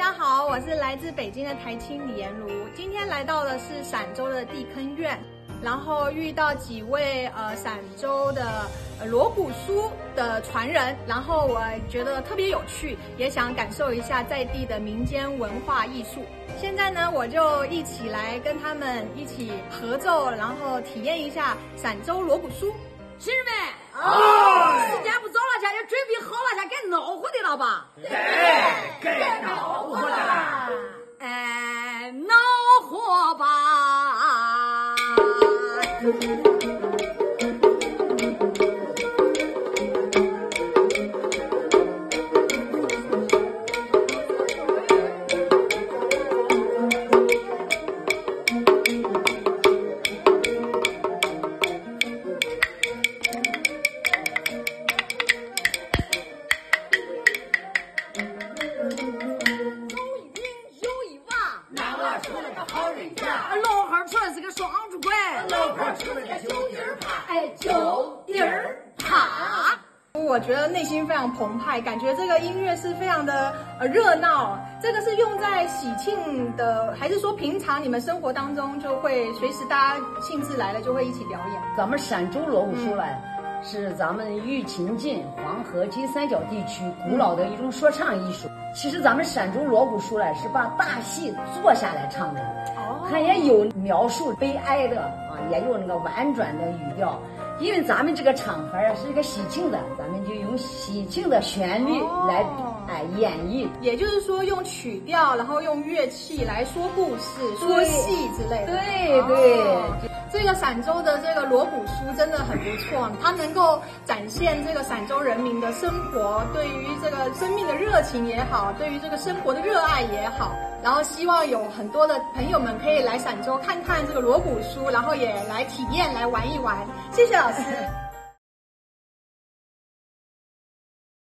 家好，我是来自北京的台青李延如，今天来到的是陕州的地坑院，然后遇到几位呃陕州的呃锣鼓书的传人，然后我觉得特别有趣，也想感受一下在地的民间文化艺术。现在呢，我就一起来跟他们一起合奏，然后体验一下陕州锣鼓书。亲人们，啊，时间不早了，现在准备好了，现在该闹火的了吧？对，该恼火了。哎，恼火吧！九弟儿怕。我觉得内心非常澎湃，感觉这个音乐是非常的呃热闹。这个是用在喜庆的，还是说平常你们生活当中就会随时大家兴致来了就会一起表演？咱们陕州锣鼓书呢，是咱们玉秦晋黄河金三角地区古老的一种说唱艺术。其实咱们陕州锣鼓书呢，是把大戏坐下来唱的。它也有描述悲哀的啊，也有那个婉转的语调。因为咱们这个场合啊是一个喜庆的，咱们就用喜庆的旋律来哎演绎。也就是说，用曲调，然后用乐器来说故事、说戏之类的。对对，这个陕州的这个锣鼓书真的很不错，它能够展现这个陕州人民的生活，对于这个生命的热情也好，对于这个生活的热爱也好。然后希望有很多的朋友们可以来陕州看看这个锣鼓书，然后也来体验、来玩一玩。谢谢老师。